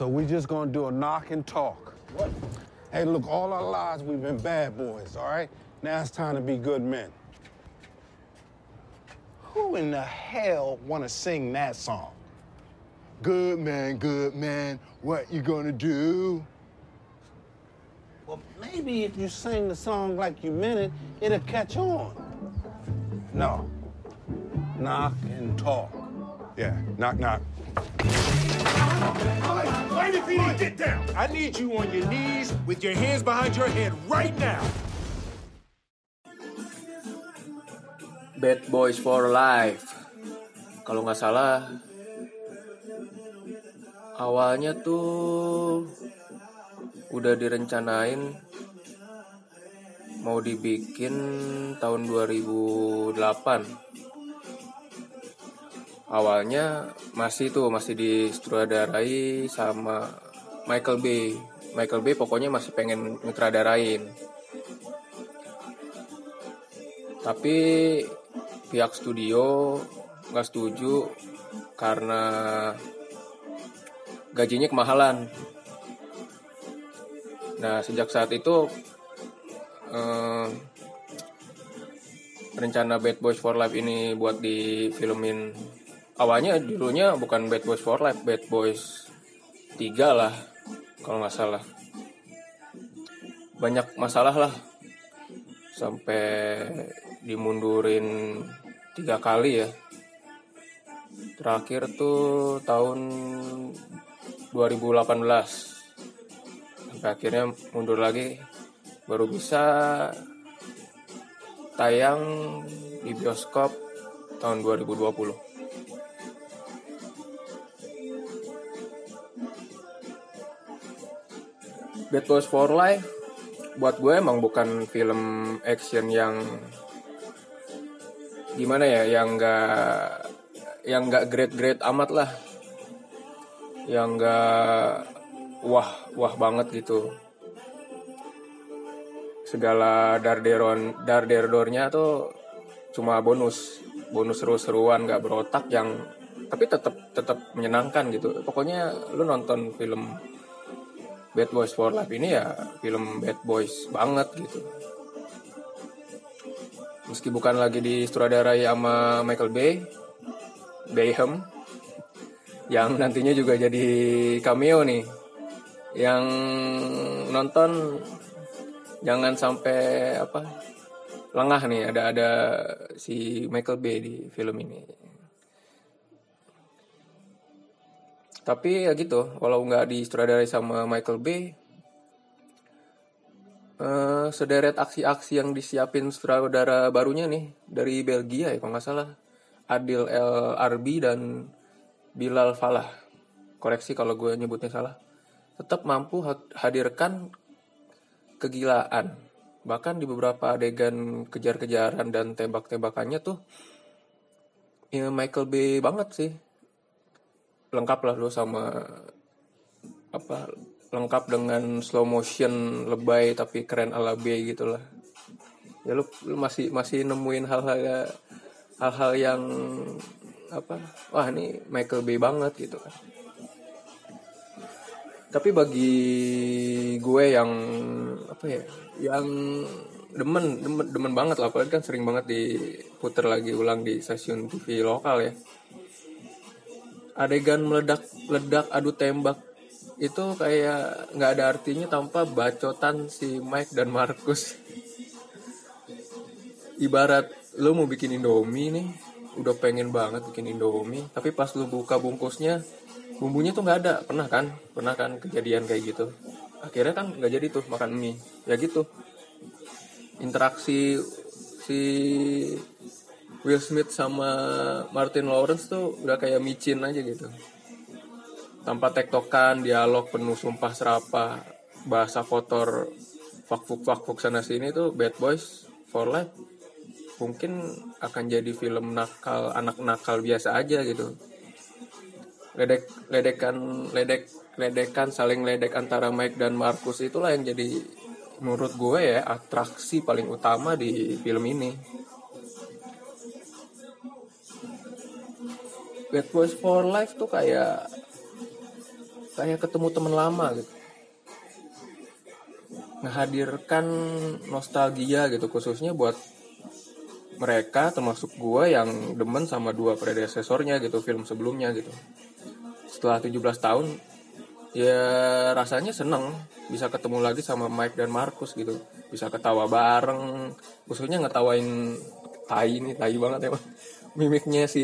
So we're just gonna do a knock and talk. What? Hey, look, all our lives we've been bad boys, all right? Now it's time to be good men. Who in the hell want to sing that song? Good man, good man, what you gonna do? Well, maybe if you sing the song like you meant it, it'll catch on. No. Knock and talk. Yeah, knock knock. Lady Petey, get down. I need you on your knees with your hands behind your head right now. Bad Boys for Life. Kalau nggak salah, awalnya tuh udah direncanain mau dibikin tahun 2008. Awalnya masih tuh masih disutradarai sama Michael Bay. Michael Bay pokoknya masih pengen nyutradarain. Tapi pihak studio nggak setuju karena gajinya kemahalan. Nah sejak saat itu eh, rencana Bad Boys for Life ini buat difilmin awalnya dulunya bukan Bad Boys for Life, Bad Boys 3 lah kalau nggak salah. Banyak masalah lah sampai dimundurin tiga kali ya. Terakhir tuh tahun 2018 sampai akhirnya mundur lagi baru bisa tayang di bioskop tahun 2020 Bad Boys for Life buat gue emang bukan film action yang gimana ya yang enggak yang enggak great great amat lah. Yang enggak wah wah banget gitu. Segala darderon darderdornya tuh cuma bonus bonus seru-seruan nggak berotak yang tapi tetap tetap menyenangkan gitu. Pokoknya lu nonton film Bad Boys for Life ini ya film Bad Boys banget gitu. Meski bukan lagi disutradarai sama Michael Bay Bayhem yang nantinya juga jadi cameo nih. Yang nonton jangan sampai apa lengah nih ada ada si Michael Bay di film ini tapi ya gitu walau nggak disutradarai sama Michael Bay eh, sederet aksi-aksi yang disiapin sutradara barunya nih dari Belgia ya kalau nggak salah. Adil El Arbi dan Bilal Falah. Koreksi kalau gue nyebutnya salah. Tetap mampu ha- hadirkan kegilaan. Bahkan di beberapa adegan kejar-kejaran dan tembak-tembakannya tuh ya Michael Bay banget sih lengkap lah lo sama apa lengkap dengan slow motion lebay tapi keren ala B gitu lah. Ya lu, lu masih masih nemuin hal-hal hal-hal yang apa wah ini Michael Bay banget gitu kan. Tapi bagi gue yang apa ya yang demen demen demen banget lah. Kan sering banget diputer lagi ulang di stasiun TV lokal ya adegan meledak ledak adu tembak. Itu kayak nggak ada artinya tanpa bacotan si Mike dan Markus ibarat lu mau bikin Indomie nih udah pengen banget bikin Indomie tapi pas lu buka bungkusnya bumbunya tuh nggak ada. Pernah kan? Pernah kan kejadian kayak gitu? Akhirnya kan nggak jadi tuh makan mie. Ya gitu. Interaksi si Will Smith sama Martin Lawrence tuh udah kayak micin aja gitu. Tanpa tektokan dialog penuh sumpah serapah bahasa kotor fakfuk fakfuk sana sini tuh Bad Boys for Life. Mungkin akan jadi film nakal anak nakal biasa aja gitu. Ledek ledekan ledek ledekan saling ledek antara Mike dan Marcus itulah yang jadi menurut gue ya atraksi paling utama di film ini Bad Boys for Life tuh kayak kayak ketemu teman lama gitu. Ngehadirkan nostalgia gitu khususnya buat mereka termasuk gua yang demen sama dua predesesornya gitu film sebelumnya gitu. Setelah 17 tahun ya rasanya seneng bisa ketemu lagi sama Mike dan Marcus gitu. Bisa ketawa bareng khususnya ngetawain tai ini tai banget ya mimiknya si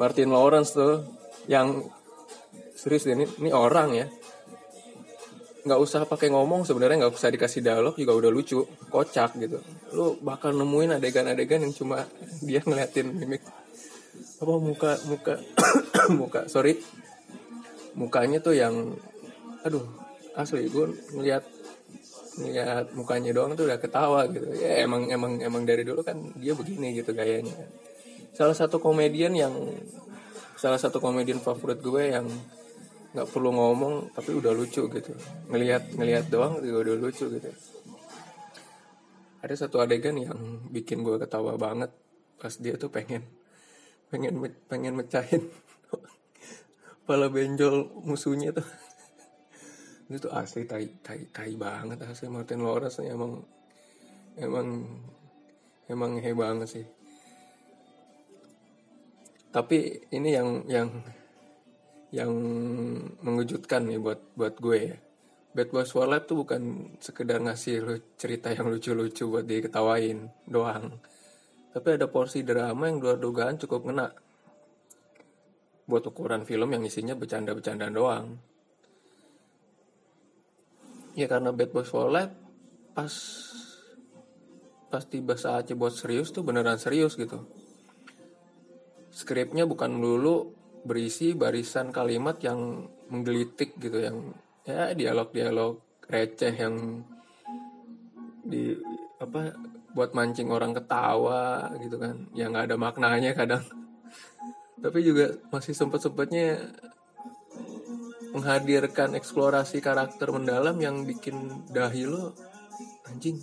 Martin Lawrence tuh yang serius ini, ini orang ya. Nggak usah pakai ngomong sebenarnya nggak usah dikasih dialog juga udah lucu kocak gitu. Lu bakal nemuin adegan-adegan yang cuma dia ngeliatin mimik. Apa muka muka muka sorry. Mukanya tuh yang aduh asli gue ngeliat ngeliat mukanya doang tuh udah ketawa gitu. Ya emang emang emang dari dulu kan dia begini gitu gayanya salah satu komedian yang salah satu komedian favorit gue yang nggak perlu ngomong tapi udah lucu gitu. Ngelihat ngelihat doang juga udah lucu gitu. Ada satu adegan yang bikin gue ketawa banget pas dia tuh pengen pengen pengen mecahin kepala benjol musuhnya tuh. Itu tuh asli tai tai tai banget asli Martin Lawrence emang emang emang hebat banget sih tapi ini yang yang yang mengejutkan nih buat buat gue ya. Bad Boys for Life tuh bukan sekedar ngasih lu cerita yang lucu-lucu buat diketawain doang. Tapi ada porsi drama yang luar dugaan cukup ngena. Buat ukuran film yang isinya bercanda-bercandaan doang. Ya karena Bad Boys for Life pas pas tiba saatnya buat serius tuh beneran serius gitu. Skripnya bukan melulu berisi barisan kalimat yang menggelitik gitu yang ya dialog-dialog receh yang di apa buat mancing orang ketawa gitu kan. Yang nggak ada maknanya kadang. Tapi juga masih sempet-sempetnya menghadirkan eksplorasi karakter mendalam yang bikin dahi lo anjing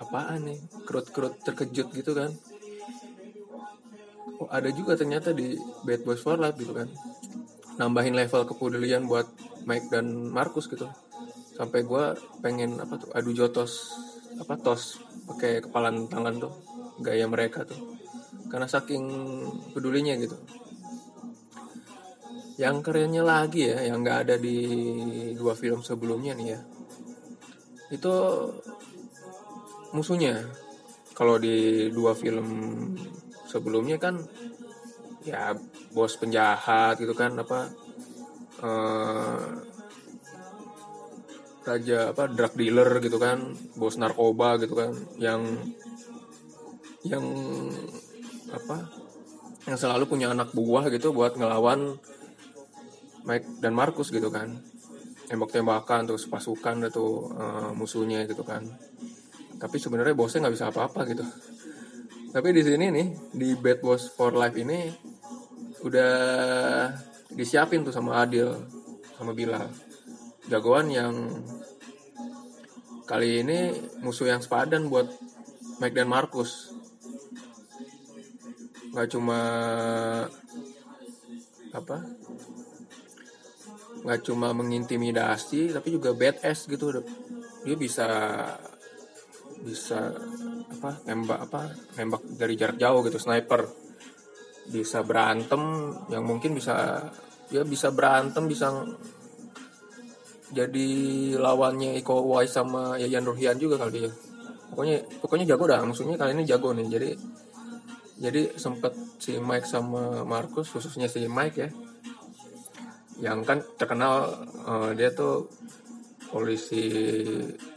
apaan nih? Kerut-kerut terkejut gitu kan oh ada juga ternyata di Bad Boys for Life gitu kan. Nambahin level kepedulian buat Mike dan Marcus gitu. Sampai gue pengen apa tuh adu jotos apa tos pakai kepalan tangan tuh gaya mereka tuh. Karena saking pedulinya gitu. Yang kerennya lagi ya yang nggak ada di dua film sebelumnya nih ya. Itu musuhnya. Kalau di dua film sebelumnya kan ya bos penjahat gitu kan apa eh, raja apa drug dealer gitu kan bos narkoba gitu kan yang yang apa yang selalu punya anak buah gitu buat ngelawan Mike dan Marcus gitu kan. Tembak-tembakan terus pasukan itu eh, musuhnya gitu kan. Tapi sebenarnya bosnya nggak bisa apa-apa gitu tapi di sini nih di Bad Boys for Life ini udah disiapin tuh sama Adil sama Bilal. Jagoan yang kali ini musuh yang sepadan buat Mike dan Marcus. Nggak cuma apa? Nggak cuma mengintimidasi tapi juga badass gitu. Dia bisa bisa apa nembak apa nembak dari jarak jauh gitu sniper. Bisa berantem yang mungkin bisa ya bisa berantem bisa jadi lawannya Iko Uwais sama Yayan Ruhian juga kali ya. Pokoknya pokoknya jago dah maksudnya kali ini jago nih. Jadi jadi sempet si Mike sama Marcus khususnya si Mike ya yang kan terkenal eh, dia tuh polisi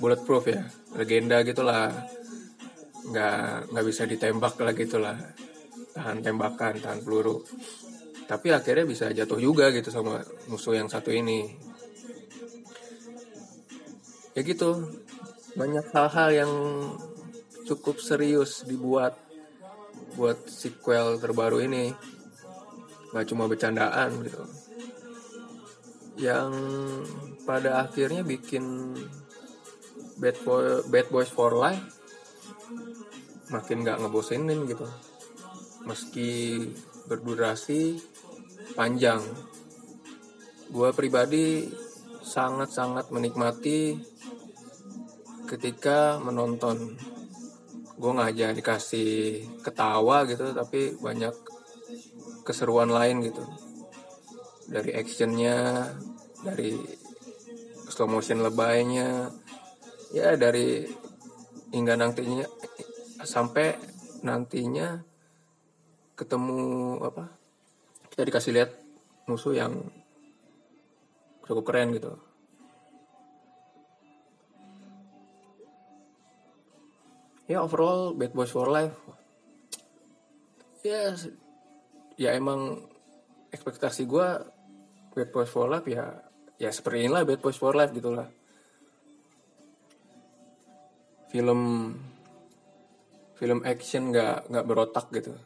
bulletproof ya legenda gitulah nggak nggak bisa ditembak lah. Gitulah tahan tembakan tahan peluru. Tapi akhirnya bisa jatuh juga gitu sama musuh yang satu ini. Ya gitu. Banyak hal-hal yang cukup serius dibuat buat sequel terbaru ini. Nggak cuma bercandaan gitu. Yang pada akhirnya bikin Bad, Boy, Bad Boys for Life makin nggak ngebosenin gitu. Meski berdurasi panjang. Gue pribadi sangat-sangat menikmati ketika menonton. Gue nggak aja dikasih ketawa gitu tapi banyak keseruan lain gitu. Dari actionnya dari slow motion lebaynya ya dari hingga nantinya sampai nantinya ketemu apa kita dikasih lihat musuh yang cukup keren gitu. Ya overall Bad Boys for Life. Ya ya emang ekspektasi gue Bad Boys for Life ya ya seperti inilah Bad Boys for Life gitulah. Film film action nggak nggak berotak gitu.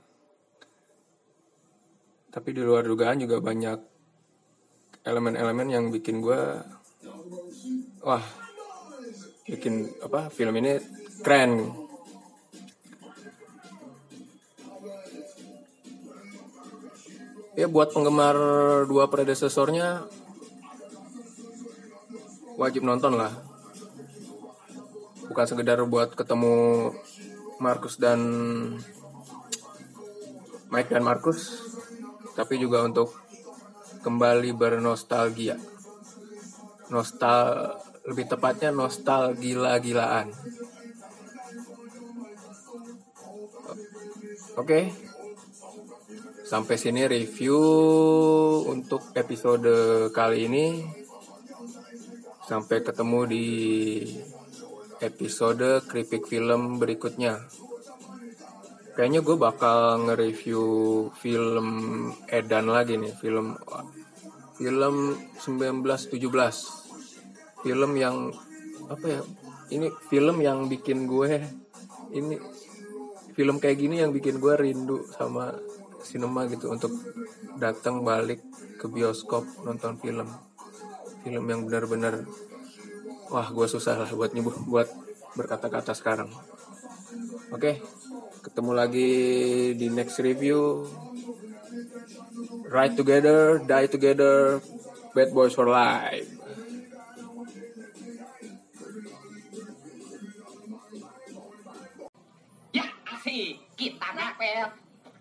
Tapi di luar dugaan juga banyak elemen-elemen yang bikin gue wah bikin apa film ini keren. Ya buat penggemar dua predecesornya wajib nonton lah. Bukan sekedar buat ketemu Markus dan Mike dan Markus tapi juga untuk kembali bernostalgia. Nostal lebih tepatnya nostal gila-gilaan oke sampai sini review untuk episode kali ini. Sampai ketemu di episode keripik film berikutnya. Kayaknya gue bakal nge-review film Edan lagi nih film film 1917 film yang apa ya ini film yang bikin gue ini film kayak gini yang bikin gue rindu sama sinema gitu untuk datang balik ke bioskop nonton film. Film yang benar-benar wah gue susah lah buat nyebut buat berkata-kata sekarang. Oke ketemu lagi di next review. Ride together die together bad boys for life